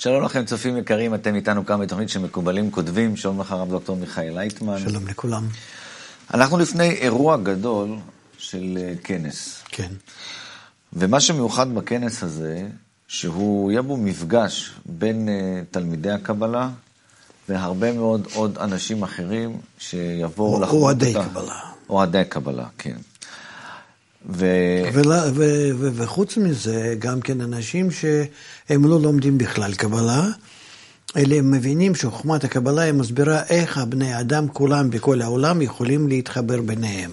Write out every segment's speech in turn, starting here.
שלום לכם, צופים יקרים, אתם איתנו כאן בתוכנית שמקובלים כותבים, שלום לך הרב דוקטור מיכאל לייטמן. שלום לכולם. אנחנו לפני אירוע גדול של אה, כנס. כן. ומה שמיוחד בכנס הזה, שהוא יהיה בו מפגש בין uh, תלמידי הקבלה והרבה מאוד עוד אנשים אחרים שיבואו לחוות אוהדי קבלה. אוהדי קבלה, כן. ו... ו... ו... וחוץ מזה, גם כן אנשים שהם לא לומדים בכלל קבלה, אלא הם מבינים שחוכמת הקבלה היא מסבירה איך הבני אדם כולם בכל העולם יכולים להתחבר ביניהם.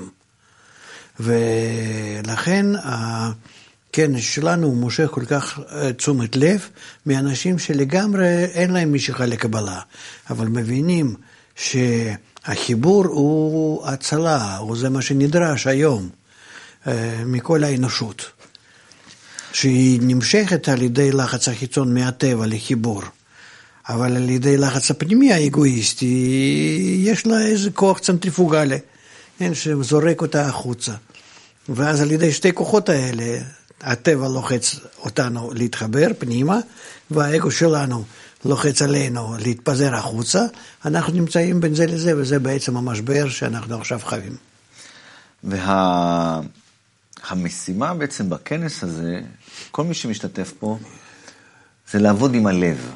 ולכן הכנס שלנו הוא מושך כל כך אה, תשומת לב מאנשים שלגמרי אין להם משיכה לקבלה, אבל מבינים שהחיבור הוא הצלה, או זה מה שנדרש היום. אה, מכל האנושות, שהיא נמשכת על ידי לחץ החיצון מהטבע לחיבור, אבל על ידי לחץ הפנימי האגואיסטי, יש לה איזה כוח צנטריפוגלי, כן, שזורק אותה החוצה. ואז על ידי שתי כוחות האלה, הטבע לוחץ אותנו להתחבר פנימה, והאגו שלנו לוחץ עלינו להתפזר החוצה, אנחנו נמצאים בין זה לזה, וזה בעצם המשבר שאנחנו עכשיו חווים. וה... המשימה בעצם בכנס הזה, כל מי שמשתתף פה, זה לעבוד עם הלב.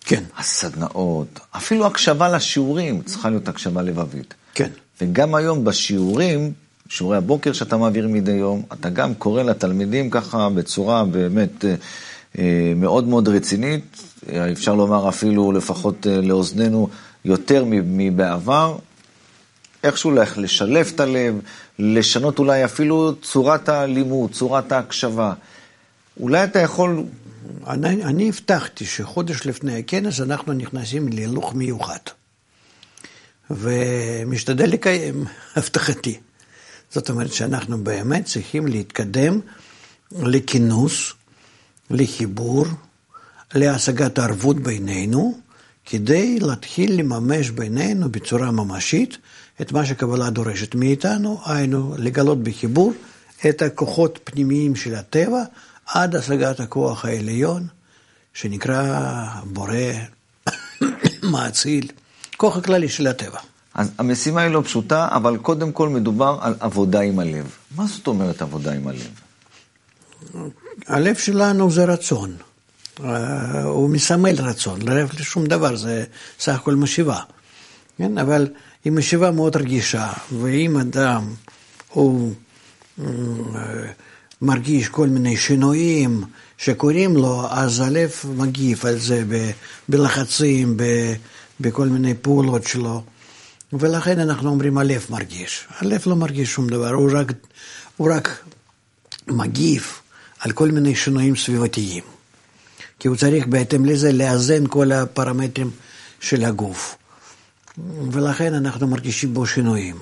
כן. הסדנאות, אפילו הקשבה לשיעורים, צריכה להיות הקשבה לבבית. כן. וגם היום בשיעורים, שיעורי הבוקר שאתה מעביר מדי יום, אתה גם קורא לתלמידים ככה בצורה באמת אה, אה, מאוד מאוד רצינית, אפשר לומר אפילו לפחות אה, לאוזנינו יותר מבעבר, איכשהו לשלב את הלב, לשנות אולי אפילו צורת הלימוד, צורת ההקשבה. אולי אתה יכול... אני, אני הבטחתי שחודש לפני הכנס אנחנו נכנסים להילוך מיוחד. ומשתדל לקיים הבטחתי. זאת אומרת שאנחנו באמת צריכים להתקדם לכינוס, לחיבור, להשגת הערבות בינינו, כדי להתחיל לממש בינינו בצורה ממשית את מה שקבלה דורשת מאיתנו, היינו לגלות בחיבור את הכוחות פנימיים של הטבע עד השגת הכוח העליון, שנקרא בורא, מאציל, כוח הכללי של הטבע. אז המשימה היא לא פשוטה, אבל קודם כל מדובר על עבודה עם הלב. מה זאת אומרת עבודה עם הלב? הלב שלנו זה רצון. אה, הוא מסמל רצון, ללב לשום דבר, זה סך הכל משיבה. כן? אבל היא משיבה מאוד רגישה, ואם אדם הוא אה, מרגיש כל מיני שינויים שקורים לו, אז הלב מגיב על זה ב, בלחצים, ב, בכל מיני פעולות שלו. ולכן אנחנו אומרים הלב מרגיש. הלב לא מרגיש שום דבר, הוא רק, הוא רק מגיב על כל מיני שינויים סביבתיים. כי הוא צריך בהתאם לזה לאזן כל הפרמטרים של הגוף. ולכן אנחנו מרגישים בו שינויים.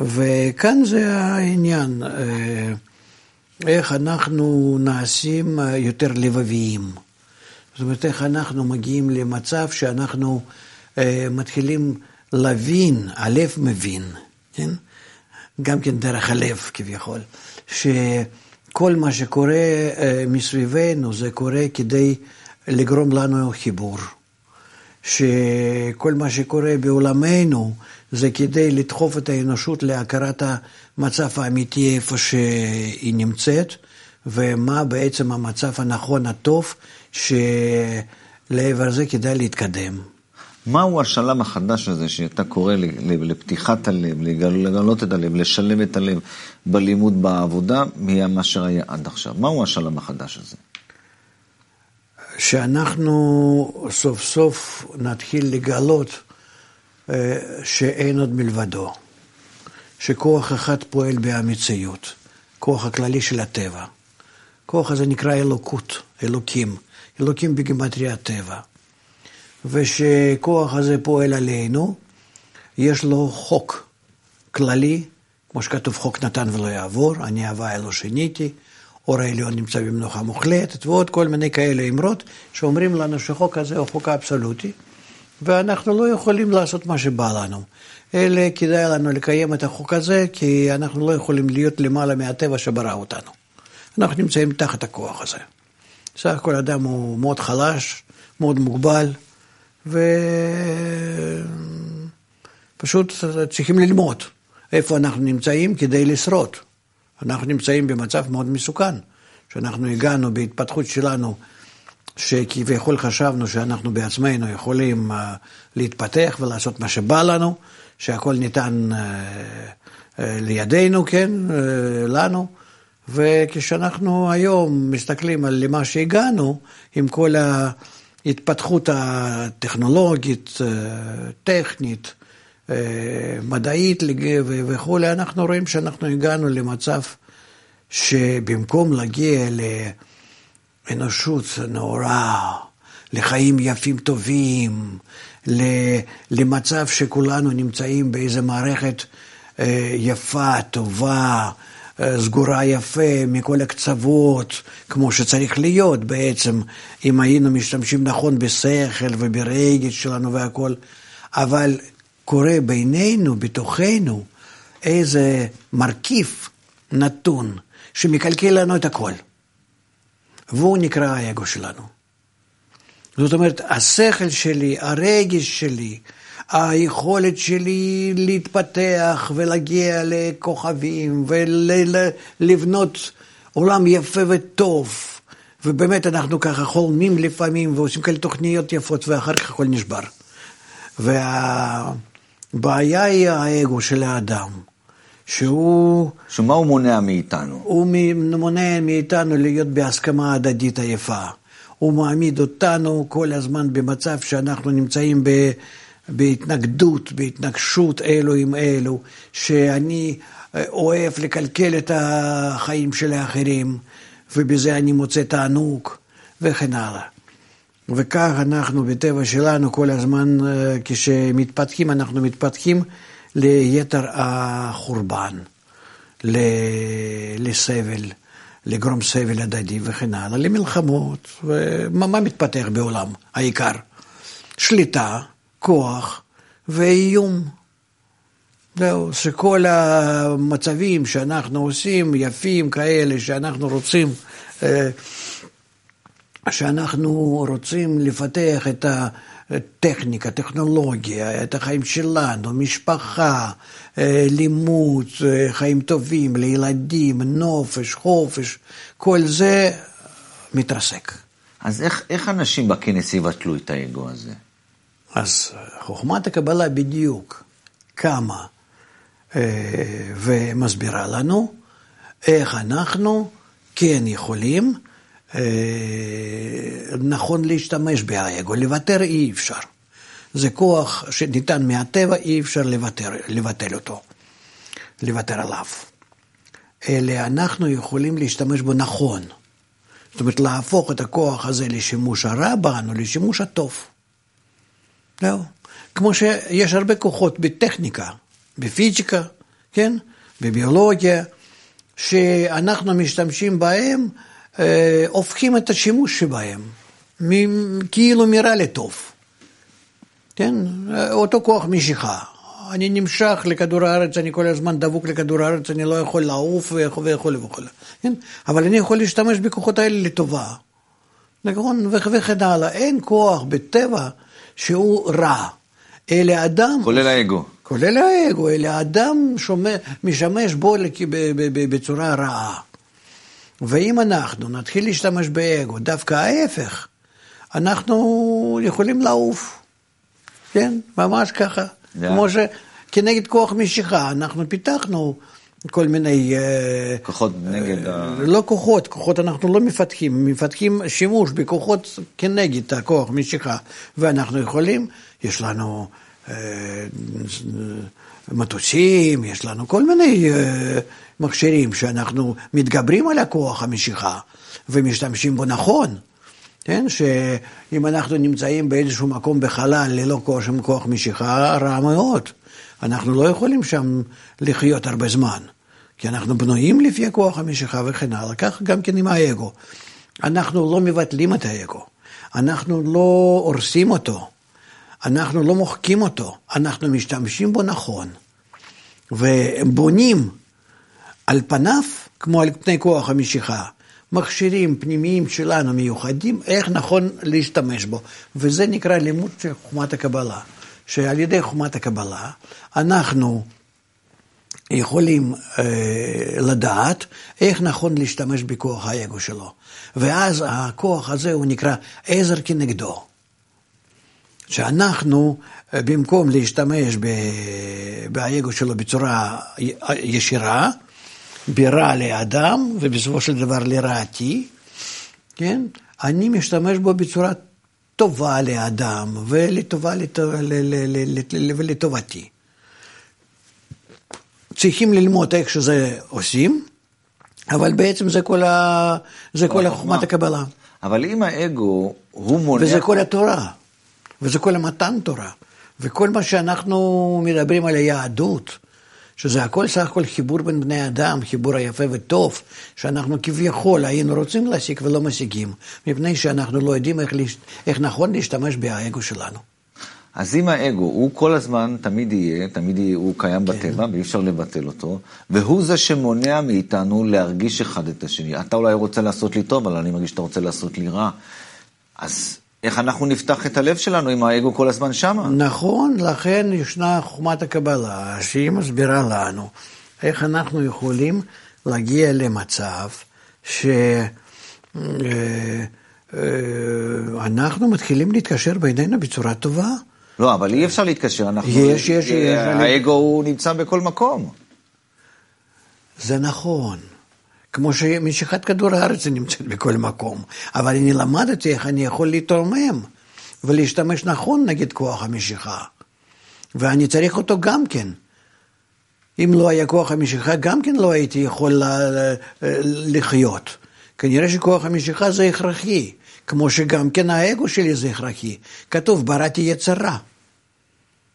וכאן זה העניין, אה, איך אנחנו נעשים יותר לבביים. זאת אומרת, איך אנחנו מגיעים למצב שאנחנו אה, מתחילים להבין, הלב מבין, כן? גם כן דרך הלב כביכול, שכל מה שקורה אה, מסביבנו זה קורה כדי לגרום לנו חיבור. שכל מה שקורה בעולמנו זה כדי לדחוף את האנושות להכרת המצב האמיתי איפה שהיא נמצאת, ומה בעצם המצב הנכון, הטוב, שלעבר זה כדאי להתקדם. מהו השלם החדש הזה שאתה קורא לפתיחת הלב, לגלות את הלב, לשלם את הלב בלימוד, בעבודה, ממה שהיה עד עכשיו? מהו השלם החדש הזה? שאנחנו סוף סוף נתחיל לגלות אה, שאין עוד מלבדו, שכוח אחד פועל במציאות, כוח הכללי של הטבע. כוח הזה נקרא אלוקות, אלוקים, אלוקים בגימטרי הטבע. ושכוח הזה פועל עלינו, יש לו חוק כללי, כמו שכתוב חוק נתן ולא יעבור, אני הווה אלו שיניתי, אור העליון נמצא במנוחה מוחלטת, ועוד כל מיני כאלה אמרות שאומרים לנו שחוק הזה הוא חוק אבסולוטי, ואנחנו לא יכולים לעשות מה שבא לנו. אלא כדאי לנו לקיים את החוק הזה, כי אנחנו לא יכולים להיות למעלה מהטבע שברא אותנו. אנחנו נמצאים תחת הכוח הזה. סך הכל אדם הוא מאוד חלש, מאוד מוגבל, ופשוט צריכים ללמוד איפה אנחנו נמצאים כדי לשרוד. אנחנו נמצאים במצב מאוד מסוכן, שאנחנו הגענו בהתפתחות שלנו, שכביכול חשבנו שאנחנו בעצמנו יכולים uh, להתפתח ולעשות מה שבא לנו, שהכל ניתן uh, uh, לידינו, כן, לנו. וכשאנחנו היום מסתכלים על למה שהגענו, עם כל ההתפתחות הטכנולוגית, טכנית, מדעית וכולי, אנחנו רואים שאנחנו הגענו למצב שבמקום להגיע לאנושות נאורה, לחיים יפים טובים, למצב שכולנו נמצאים באיזה מערכת יפה, טובה, סגורה יפה מכל הקצוות, כמו שצריך להיות בעצם, אם היינו משתמשים נכון בשכל וברגש שלנו והכול, אבל קורה בינינו, בתוכנו, איזה מרכיב נתון שמקלקל לנו את הכל. והוא נקרא האגו שלנו. זאת אומרת, השכל שלי, הרגש שלי, היכולת שלי להתפתח ולהגיע לכוכבים ולבנות עולם יפה וטוב. ובאמת אנחנו ככה חולמים לפעמים ועושים כאלה תוכניות יפות ואחר כך הכל נשבר. והבעיה היא האגו של האדם, שהוא... שמה הוא מונע מאיתנו? הוא מונע מאיתנו להיות בהסכמה הדדית היפה. הוא מעמיד אותנו כל הזמן במצב שאנחנו נמצאים ב... בהתנגדות, בהתנגשות אלו עם אלו, שאני אה, אוהב לקלקל את החיים של האחרים, ובזה אני מוצא תענוג, וכן הלאה. וכך אנחנו בטבע שלנו כל הזמן, אה, כשמתפתחים, אנחנו מתפתחים ליתר החורבן, לסבל, לגרום סבל הדדי וכן הלאה, למלחמות, ומה מתפתח בעולם? העיקר, שליטה, כוח ואיום. זהו, שכל המצבים שאנחנו עושים, יפים כאלה, שאנחנו רוצים, אה, שאנחנו רוצים לפתח את הטכניקה, טכנולוגיה, את החיים שלנו, משפחה, אה, לימוד, אה, חיים טובים לילדים, נופש, חופש, כל זה מתרסק. אז איך, איך אנשים בכנס יבטלו את האגו הזה? אז חוכמת הקבלה בדיוק קמה אה, ומסבירה לנו איך אנחנו כן יכולים אה, נכון להשתמש באגו, לוותר אי אפשר. זה כוח שניתן מהטבע, אי אפשר לוותר, לבטל אותו, לוותר עליו. אלא אנחנו יכולים להשתמש בו נכון. זאת אומרת, להפוך את הכוח הזה לשימוש הרע בנו, לשימוש הטוב. זהו. כמו שיש הרבה כוחות בטכניקה, בפיזיקה, כן? בביולוגיה, שאנחנו משתמשים בהם, אה, הופכים את השימוש שבהם, כאילו מרע לטוב. כן? אותו כוח משיכה. אני נמשך לכדור הארץ, אני כל הזמן דבוק לכדור הארץ, אני לא יכול לעוף וכו' וכו'. כן? אבל אני יכול להשתמש בכוחות האלה לטובה. נכון? וכן הלאה. אין כוח בטבע שהוא רע, אלא אדם... כולל האגו. כולל האגו, אלא אדם שומע, משמש בו בצורה רעה. ואם אנחנו נתחיל להשתמש באגו, דווקא ההפך, אנחנו יכולים לעוף, כן? ממש ככה. Yeah. כמו שכנגד כוח משיכה, אנחנו פיתחנו כל מיני... אה, כוחות נגד ה... לא כוחות, כוחות אנחנו לא מפתחים, מפתחים שימוש בכוחות כנגד הכוח משיכה, ואנחנו יכולים, יש לנו אה, מטוסים, יש לנו כל מיני אה, מכשירים שאנחנו מתגברים על הכוח המשיכה ומשתמשים בו נכון. כן, שאם אנחנו נמצאים באיזשהו מקום בחלל ללא כוח, כוח משיכה, רע מאוד. אנחנו לא יכולים שם לחיות הרבה זמן. כי אנחנו בנויים לפי הכוח המשיכה וכן הלאה, כך גם כן עם האגו. אנחנו לא מבטלים את האגו, אנחנו לא הורסים אותו, אנחנו לא מוחקים אותו, אנחנו משתמשים בו נכון, ובונים על פניו, כמו על פני כוח המשיכה, מכשירים פנימיים שלנו מיוחדים, איך נכון להשתמש בו. וזה נקרא לימוד של חוכמת הקבלה. שעל ידי חוכמת הקבלה אנחנו יכולים אה, לדעת איך נכון להשתמש בכוח האגו שלו. ואז הכוח הזה הוא נקרא עזר כנגדו. שאנחנו, אה, במקום להשתמש באגו שלו בצורה ישירה, ברע לאדם, ובסופו של דבר לרעתי, כן? אני משתמש בו בצורה טובה לאדם ולטובה ולטובתי. צריכים ללמוד איך שזה עושים, אבל בעצם זה כל, ה... זה כל החוכמת הקבלה. אבל אם האגו הוא מונע... וזה כל התורה, וזה כל המתן תורה, וכל מה שאנחנו מדברים על היהדות, שזה הכל סך הכל חיבור בין בני אדם, חיבור היפה וטוב, שאנחנו כביכול היינו רוצים להשיג ולא משיגים, מפני שאנחנו לא יודעים איך, איך נכון להשתמש באגו שלנו. אז אם האגו הוא כל הזמן תמיד יהיה, תמיד יהיה, הוא קיים כן. בטבע ואי אפשר לבטל אותו, והוא זה שמונע מאיתנו להרגיש אחד את השני. אתה אולי רוצה לעשות לי טוב, אבל אני מרגיש שאתה רוצה לעשות לי רע. אז איך אנחנו נפתח את הלב שלנו אם האגו כל הזמן שמה? נכון, לכן ישנה חוכמת הקבלה, שהיא מסבירה לנו איך אנחנו יכולים להגיע למצב שאנחנו אה, אה, מתחילים להתקשר בינינו בצורה טובה. לא, אבל אי אפשר להתקשר, אנחנו... יש, יש, יש. האגו הוא נמצא בכל מקום. זה נכון. כמו שמשיכת כדור הארץ נמצאת בכל מקום. אבל אני למדתי איך אני יכול להתרומם ולהשתמש נכון נגד כוח המשיכה. ואני צריך אותו גם כן. אם לא היה כוח המשיכה, גם כן לא הייתי יכול לחיות. כנראה שכוח המשיכה זה הכרחי, כמו שגם כן האגו שלי זה הכרחי. כתוב, בראתי יצרה.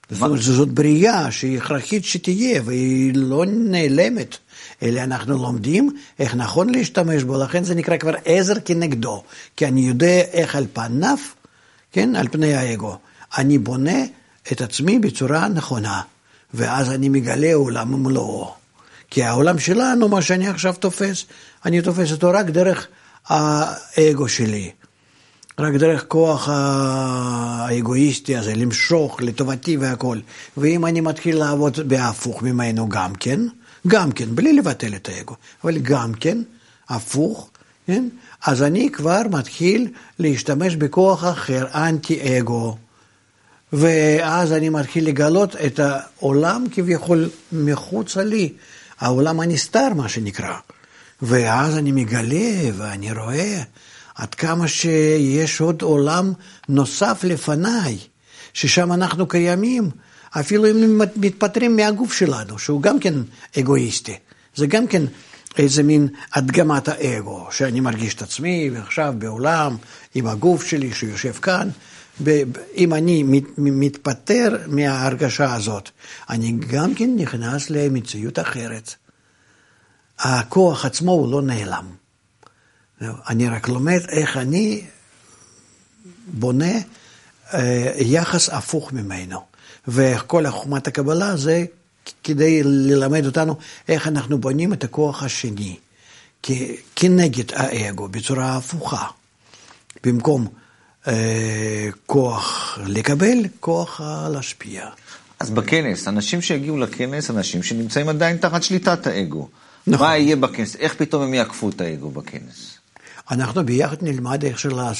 זאת, זאת בריאה שהיא הכרחית שתהיה, והיא לא נעלמת. אלא אנחנו לומדים איך נכון להשתמש בו, לכן זה נקרא כבר עזר כנגדו, כי אני יודע איך על פניו, כן, על פני האגו, אני בונה את עצמי בצורה נכונה, ואז אני מגלה עולם ומלואו. כי העולם שלנו, מה שאני עכשיו תופס, אני תופס אותו רק דרך האגו שלי. רק דרך כוח האגואיסטי הזה, למשוך לטובתי והכל. ואם אני מתחיל לעבוד בהפוך ממנו גם כן, גם כן, בלי לבטל את האגו, אבל גם כן, הפוך, כן? אז אני כבר מתחיל להשתמש בכוח אחר, אנטי-אגו. ואז אני מתחיל לגלות את העולם כביכול מחוצה לי, העולם הנסתר, מה שנקרא. ואז אני מגלה ואני רואה עד כמה שיש עוד עולם נוסף לפניי, ששם אנחנו קיימים, אפילו אם מתפטרים מהגוף שלנו, שהוא גם כן אגואיסטי. זה גם כן איזה מין הדגמת האגו, שאני מרגיש את עצמי ועכשיו בעולם, עם הגוף שלי שיושב כאן. אם אני מתפטר מההרגשה הזאת, אני גם כן נכנס למציאות אחרת. הכוח עצמו הוא לא נעלם. אני רק לומד איך אני בונה אה, יחס הפוך ממנו. וכל החוכמת הקבלה זה כדי ללמד אותנו איך אנחנו בונים את הכוח השני כנגד האגו בצורה הפוכה. במקום אה, כוח לקבל, כוח להשפיע. אז בכנס, אנשים שהגיעו לכנס, אנשים שנמצאים עדיין תחת שליטת האגו. נכון. מה יהיה בכנס? איך פתאום הם יעקפו את האגו בכנס? אנחנו ביחד נלמד איך, שלה,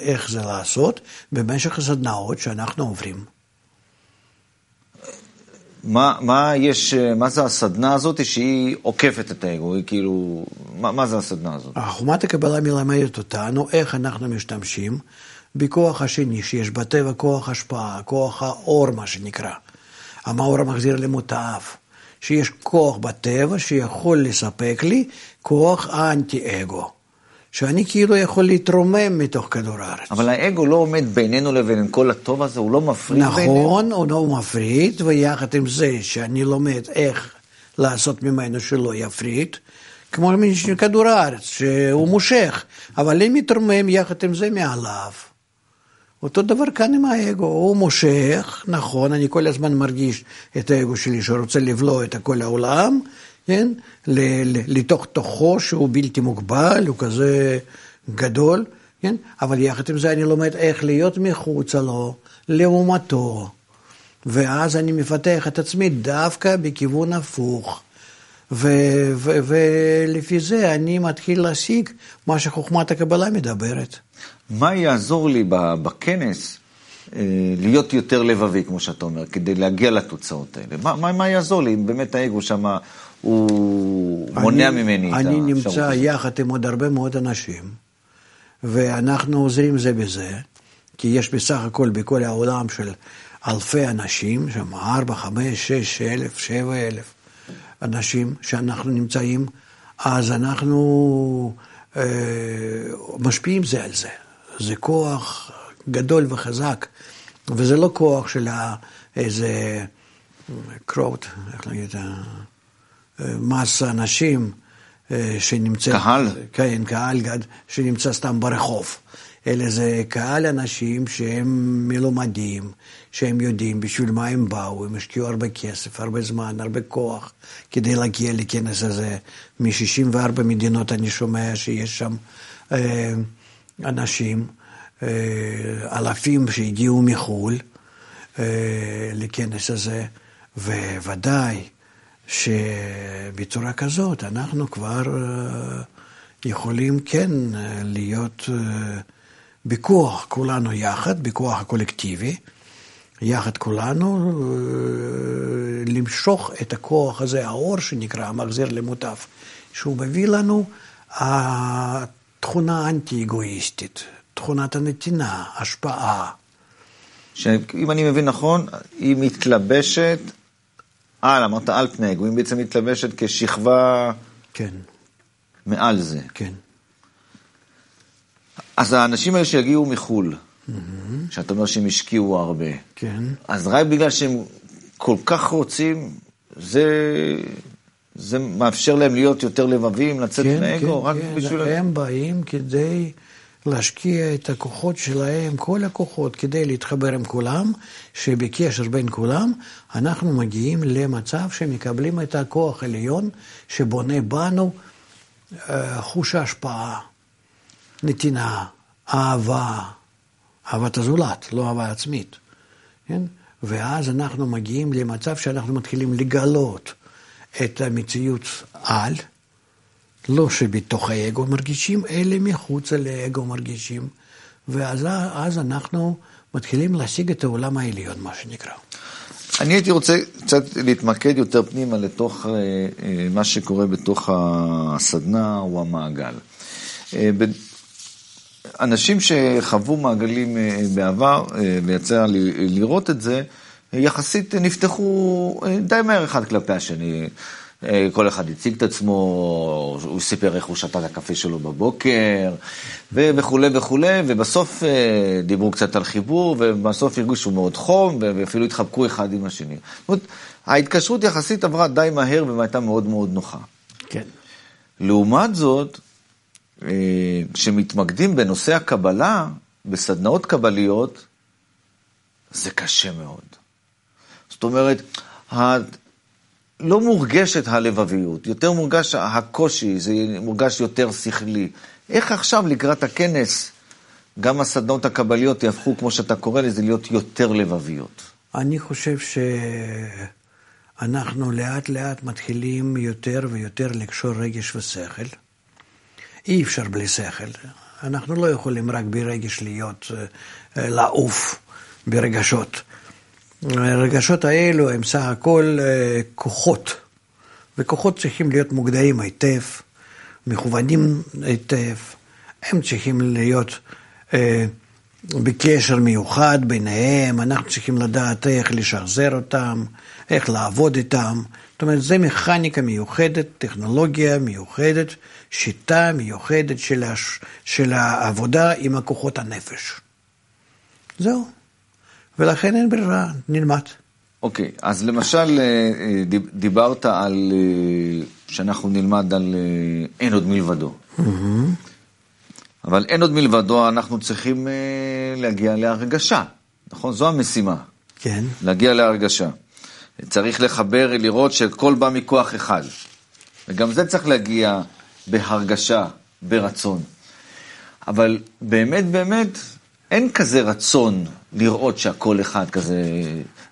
איך זה לעשות במשך הסדנאות שאנחנו עוברים. מה, מה יש, מה זה הסדנה הזאת שהיא עוקפת את האגו, היא כאילו, מה, מה זה הסדנה הזאת? חומת הקבלה מלמדת אותנו איך אנחנו משתמשים בכוח השני, שיש בטבע כוח השפעה, כוח האור מה שנקרא. המאור המחזיר למוטב, שיש כוח בטבע שיכול לספק לי כוח אנטי-אגו. שאני כאילו יכול להתרומם מתוך כדור הארץ. אבל האגו לא עומד בינינו לבין כל הטוב הזה, הוא לא מפריד נכון, בינינו. נכון, הוא לא מפריד, ויחד עם זה שאני לומד איך לעשות ממנו שלא יפריד, כמו כדור הארץ, שהוא מושך, אבל אם מתרומם יחד עם זה מעליו. אותו דבר כאן עם האגו, הוא מושך, נכון, אני כל הזמן מרגיש את האגו שלי שרוצה לבלוע את כל העולם, כן? לתוך תוכו שהוא בלתי מוגבל, הוא כזה גדול, כן? אבל יחד עם זה אני לומד איך להיות מחוצה לו, לעומתו, ואז אני מפתח את עצמי דווקא בכיוון הפוך. ו- ו- ולפי זה אני מתחיל להשיג מה שחוכמת הקבלה מדברת. מה יעזור לי בכנס אה, להיות יותר לבבי, כמו שאתה אומר, כדי להגיע לתוצאות האלה? מה, מה, מה יעזור לי אם באמת האגו שם הוא אני, מונע ממני את האפשרות? אני נמצא יחד עם עוד הרבה מאוד אנשים, ואנחנו עוזרים זה בזה, כי יש בסך הכל בכל העולם של אלפי אנשים, שם ארבע, חמש, שש אלף, שבע אלף אנשים שאנחנו נמצאים, אז אנחנו אה, משפיעים זה על זה. זה כוח גדול וחזק, וזה לא כוח של איזה קרוט, איך להגיד, מסה אנשים אה, שנמצא... קהל? כן, קהל שנמצא סתם ברחוב. אלא זה קהל אנשים שהם מלומדים, שהם יודעים בשביל מה הם באו, הם השקיעו הרבה כסף, הרבה זמן, הרבה כוח כדי להגיע לכנס הזה. מ-64 מדינות אני שומע שיש שם אה, אנשים, אה, אלפים שהגיעו מחו"ל אה, לכנס הזה, וודאי שבצורה כזאת אנחנו כבר אה, יכולים כן אה, להיות... אה, בכוח כולנו יחד, בכוח הקולקטיבי, יחד כולנו, למשוך את הכוח הזה, האור שנקרא המחזיר למוטף, שהוא מביא לנו התכונה האנטי-אגואיסטית, תכונת הנתינה, השפעה. שאם אני מבין נכון, היא מתלבשת על, אמרת על פני אגו, היא בעצם מתלבשת כשכבה כן. מעל זה. כן. אז האנשים האלה שיגיעו מחו"ל, שאתה אומר שהם השקיעו הרבה, כן. אז רק בגלל שהם כל כך רוצים, זה, זה מאפשר להם להיות יותר לבבים, לצאת כן, מהאגו, כן, רק כן. בשביל... הם באים כדי להשקיע את הכוחות שלהם, כל הכוחות, כדי להתחבר עם כולם, שבקשר בין כולם, אנחנו מגיעים למצב שמקבלים את הכוח העליון שבונה בנו אה, חוש ההשפעה. נתינה, אהבה, אהבת הזולת, לא אהבה עצמית. כן? ואז אנחנו מגיעים למצב שאנחנו מתחילים לגלות את המציאות על, לא שבתוך האגו מרגישים, אלא מחוצה לאגו מרגישים, ואז אז אנחנו מתחילים להשיג את העולם העליון, מה שנקרא. אני הייתי רוצה קצת להתמקד יותר פנימה לתוך אה, אה, מה שקורה בתוך הסדנה או המעגל. אה, אנשים שחוו מעגלים בעבר, ויצא לי לראות את זה, יחסית נפתחו די מהר אחד כלפי השני. כל אחד הציג את עצמו, הוא סיפר איך הוא שתה את הקפה שלו בבוקר, וכולי וכולי, ובסוף דיברו קצת על חיבור, ובסוף הרגישו מאוד חום, ואפילו התחבקו אחד עם השני. זאת אומרת, ההתקשרות יחסית עברה די מהר והייתה מאוד מאוד נוחה. כן. לעומת זאת, אה, כשמתמקדים בנושא הקבלה, בסדנאות קבליות, זה קשה מאוד. זאת אומרת. לא מורגשת הלבביות, יותר מורגש הקושי, זה מורגש יותר שכלי. איך עכשיו לקראת הכנס, גם הסדנאות הקבליות יהפכו, כמו שאתה קורא לזה, להיות יותר לבביות? אני חושב שאנחנו לאט לאט מתחילים יותר ויותר לקשור רגש ושכל. אי אפשר בלי שכל. אנחנו לא יכולים רק ברגש להיות, אה, לעוף ברגשות. הרגשות האלו הם סך הכל אה, כוחות, וכוחות צריכים להיות מוגדרים היטב, מכוונים היטב, הם צריכים להיות בקשר מיוחד ביניהם, אנחנו צריכים לדעת איך לשחזר אותם, איך לעבוד איתם. זאת אומרת, זו מכניקה מיוחדת, טכנולוגיה מיוחדת, שיטה מיוחדת של, הש... של העבודה עם הכוחות הנפש. זהו. ולכן אין ברירה, נלמד. אוקיי, okay, אז למשל, אה, דיברת על, אה, שאנחנו נלמד על אה, אין עוד מלבדו. Mm-hmm. אבל אין עוד מלבדו, אנחנו צריכים להגיע להרגשה, נכון? זו המשימה. כן. להגיע להרגשה. צריך לחבר, לראות שהכל בא מכוח אחד. וגם זה צריך להגיע בהרגשה, ברצון. אבל באמת, באמת, אין כזה רצון לראות שהכל אחד כזה,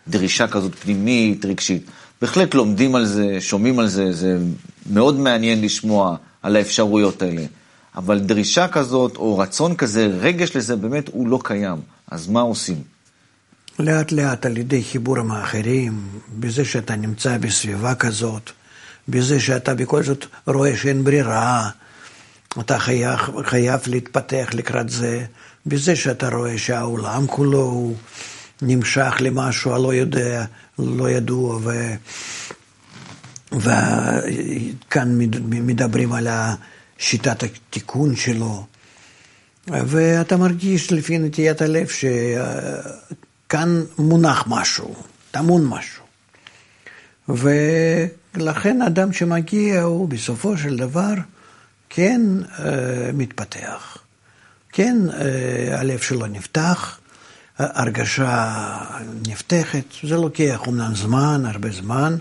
דרישה כזאת פנימית, רגשית. בהחלט לומדים על זה, שומעים על זה, זה מאוד מעניין לשמוע על האפשרויות האלה. אבל דרישה כזאת, או רצון כזה, רגש לזה, באמת הוא לא קיים. אז מה עושים? לאט לאט על ידי חיבור עם האחרים, בזה שאתה נמצא בסביבה כזאת, בזה שאתה בכל זאת רואה שאין ברירה, אתה חייב, חייב להתפתח לקראת זה, בזה שאתה רואה שהעולם כולו הוא נמשך למשהו הלא יודע, לא ידוע, ו... וכאן מדברים על שיטת התיקון שלו, ואתה מרגיש לפי נטיית הלב שכאן מונח משהו, טמון משהו. ולכן אדם שמגיע הוא בסופו של דבר כן אה, מתפתח, כן אה, הלב שלו נפתח, הרגשה נפתחת, זה לוקח אומנם זמן, הרבה זמן,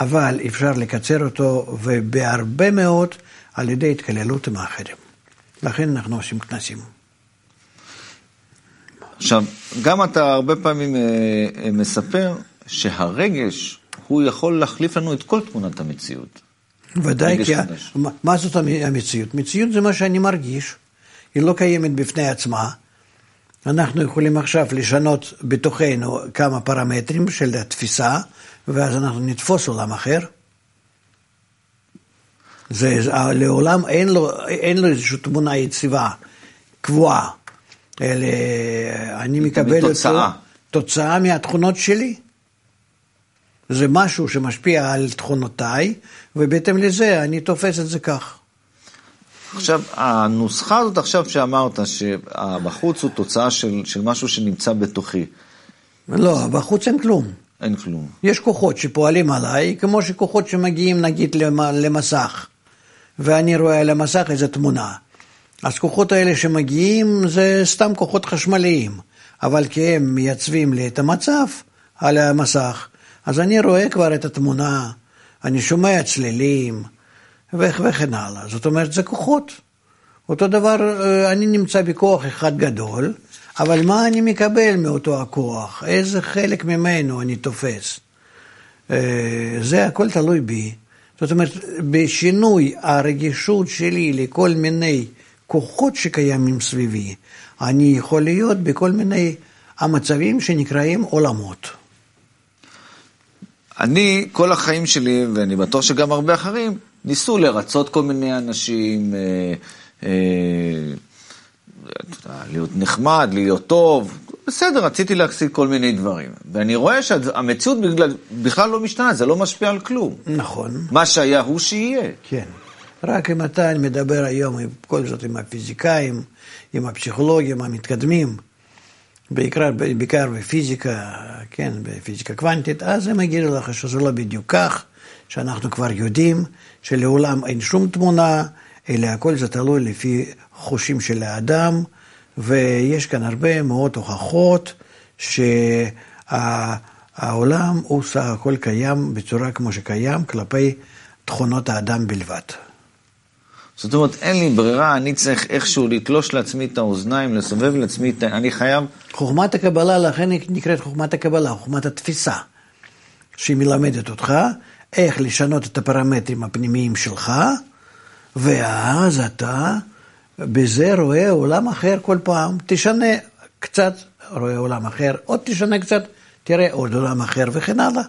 אבל אפשר לקצר אותו, ובהרבה מאוד על ידי התקללות עם האחרים. לכן אנחנו עושים כנסים. עכשיו, גם אתה הרבה פעמים אה, מספר שהרגש, הוא יכול להחליף לנו את כל תמונת המציאות. ודאי, כי מה, מה זאת המציאות? מציאות זה מה שאני מרגיש, היא לא קיימת בפני עצמה. אנחנו יכולים עכשיו לשנות בתוכנו כמה פרמטרים של התפיסה, ואז אנחנו נתפוס עולם אחר. זה, לעולם אין לו, אין לו איזושהי תמונה יציבה, קבועה. אלא אני מקבל תוצאה. אותו, תוצאה מהתכונות שלי. זה משהו שמשפיע על תכונותיי, ובהתאם לזה אני תופס את זה כך. עכשיו, הנוסחה הזאת עכשיו שאמרת, שבחוץ הוא תוצאה של, של משהו שנמצא בתוכי. לא, בחוץ אין כלום. אין כלום. יש כוחות שפועלים עליי, כמו שכוחות שמגיעים נגיד למסך, ואני רואה על המסך איזו תמונה. אז כוחות האלה שמגיעים זה סתם כוחות חשמליים, אבל כי הם מייצבים לי את המצב על המסך, אז אני רואה כבר את התמונה, אני שומע צלילים וכן הלאה. זאת אומרת, זה כוחות. אותו דבר, אה, אני נמצא בכוח אחד גדול, אבל מה אני מקבל מאותו הכוח? איזה חלק ממנו אני תופס? אה, זה הכל תלוי בי. זאת אומרת, בשינוי הרגישות שלי לכל מיני כוחות שקיימים סביבי, אני יכול להיות בכל מיני המצבים שנקראים עולמות. אני, כל החיים שלי, ואני בטוח שגם הרבה אחרים, ניסו לרצות כל מיני אנשים, אה, אה, להיות נחמד, להיות טוב, בסדר, רציתי להשיג כל מיני דברים. ואני רואה שהמציאות בגלל, בכלל לא משתנה, זה לא משפיע על כלום. נכון. מה שהיה הוא שיהיה. כן. רק אם אתה מדבר היום, עם, כל זאת עם הפיזיקאים, עם הפסיכולוגים המתקדמים, בעיקר, בעיקר בפיזיקה, כן, בפיזיקה קוונטית, אז הם יגידו לך שזה לא בדיוק כך, שאנחנו כבר יודעים שלעולם אין שום תמונה, אלא הכל זה תלוי לפי חושים של האדם, ויש כאן הרבה מאוד הוכחות שהעולם הוא סך הכל קיים בצורה כמו שקיים כלפי תכונות האדם בלבד. זאת אומרת, אין לי ברירה, אני צריך איכשהו לתלוש לעצמי את האוזניים, לסובב לעצמי את ה... אני חייב... חוכמת הקבלה, לכן נקראת חוכמת הקבלה, חוכמת התפיסה, שהיא מלמדת אותך איך לשנות את הפרמטרים הפנימיים שלך, ואז אתה בזה רואה עולם אחר כל פעם, תשנה קצת, רואה עולם אחר, עוד תשנה קצת, תראה עוד עולם אחר וכן הלאה.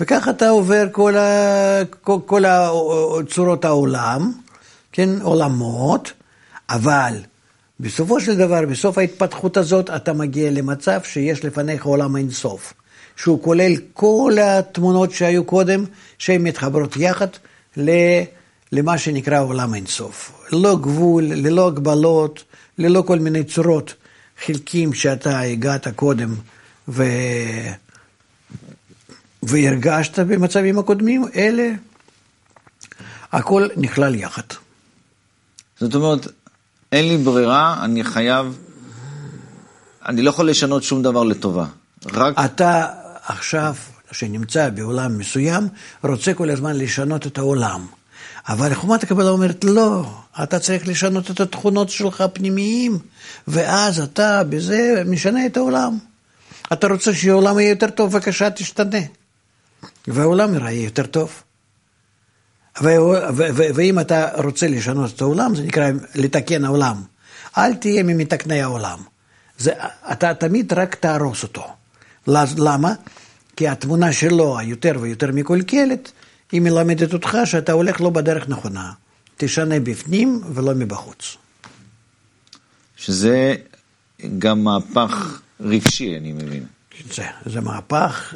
וככה אתה עובר כל, ה, כל, כל צורות העולם, כן, עולמות, אבל בסופו של דבר, בסוף ההתפתחות הזאת, אתה מגיע למצב שיש לפניך עולם אינסוף, שהוא כולל כל התמונות שהיו קודם, שהן מתחברות יחד למה שנקרא עולם אינסוף. ללא גבול, ללא הגבלות, ללא כל מיני צורות, חלקים שאתה הגעת קודם ו... והרגשת במצבים הקודמים, אלה, הכל נכלל יחד. זאת אומרת, אין לי ברירה, אני חייב, אני לא יכול לשנות שום דבר לטובה. רק... אתה עכשיו, שנמצא בעולם מסוים, רוצה כל הזמן לשנות את העולם. אבל חומת הקבלה אומרת, לא, אתה צריך לשנות את התכונות שלך הפנימיים, ואז אתה בזה משנה את העולם. אתה רוצה שהעולם יהיה יותר טוב, בבקשה תשתנה. והעולם יראה יותר טוב. ואם אתה רוצה לשנות את העולם, זה נקרא לתקן העולם. אל תהיה ממתקני העולם. זה, אתה תמיד רק תהרוס אותו. למה? כי התמונה שלו, היותר ויותר מקולקלת, היא מלמדת אותך שאתה הולך לא בדרך נכונה. תשנה בפנים ולא מבחוץ. שזה גם מהפך רגשי, אני מבין. זה, זה מהפך...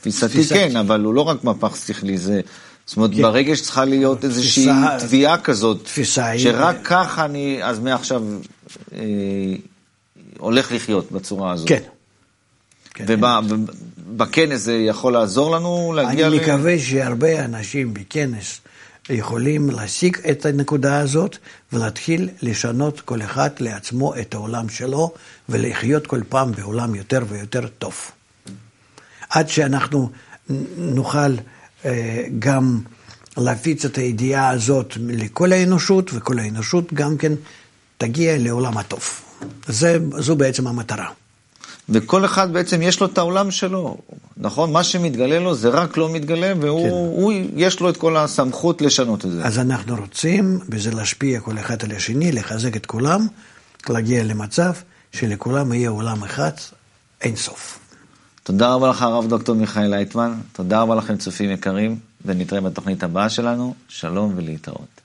תפיסתי כן, אבל הוא לא רק מהפך שכלי, זה... זאת אומרת, כן. ברגש צריכה להיות איזושהי תביעה כזאת, תפיסה שרק היא... ככה אני, אז מעכשיו אה, הולך לחיות בצורה הזאת. כן. ובכנס זה יכול לעזור לנו להגיע אני ל... אני מקווה שהרבה אנשים בכנס יכולים להשיג את הנקודה הזאת ולהתחיל לשנות כל אחד לעצמו את העולם שלו ולחיות כל פעם בעולם יותר ויותר טוב. עד שאנחנו נוכל אה, גם להפיץ את הידיעה הזאת לכל האנושות, וכל האנושות גם כן תגיע לעולם הטוב. זה, זו בעצם המטרה. וכל אחד בעצם יש לו את העולם שלו, נכון? מה שמתגלה לו זה רק לא מתגלה, והוא כן. הוא, יש לו את כל הסמכות לשנות את זה. אז אנחנו רוצים בזה להשפיע כל אחד על השני, לחזק את כולם, להגיע למצב שלכולם יהיה עולם אחד, אין סוף. תודה רבה לך, הרב דוקטור מיכאל לייטמן, תודה רבה לכם, צופים יקרים, ונתראה בתוכנית הבאה שלנו. שלום ולהתראות.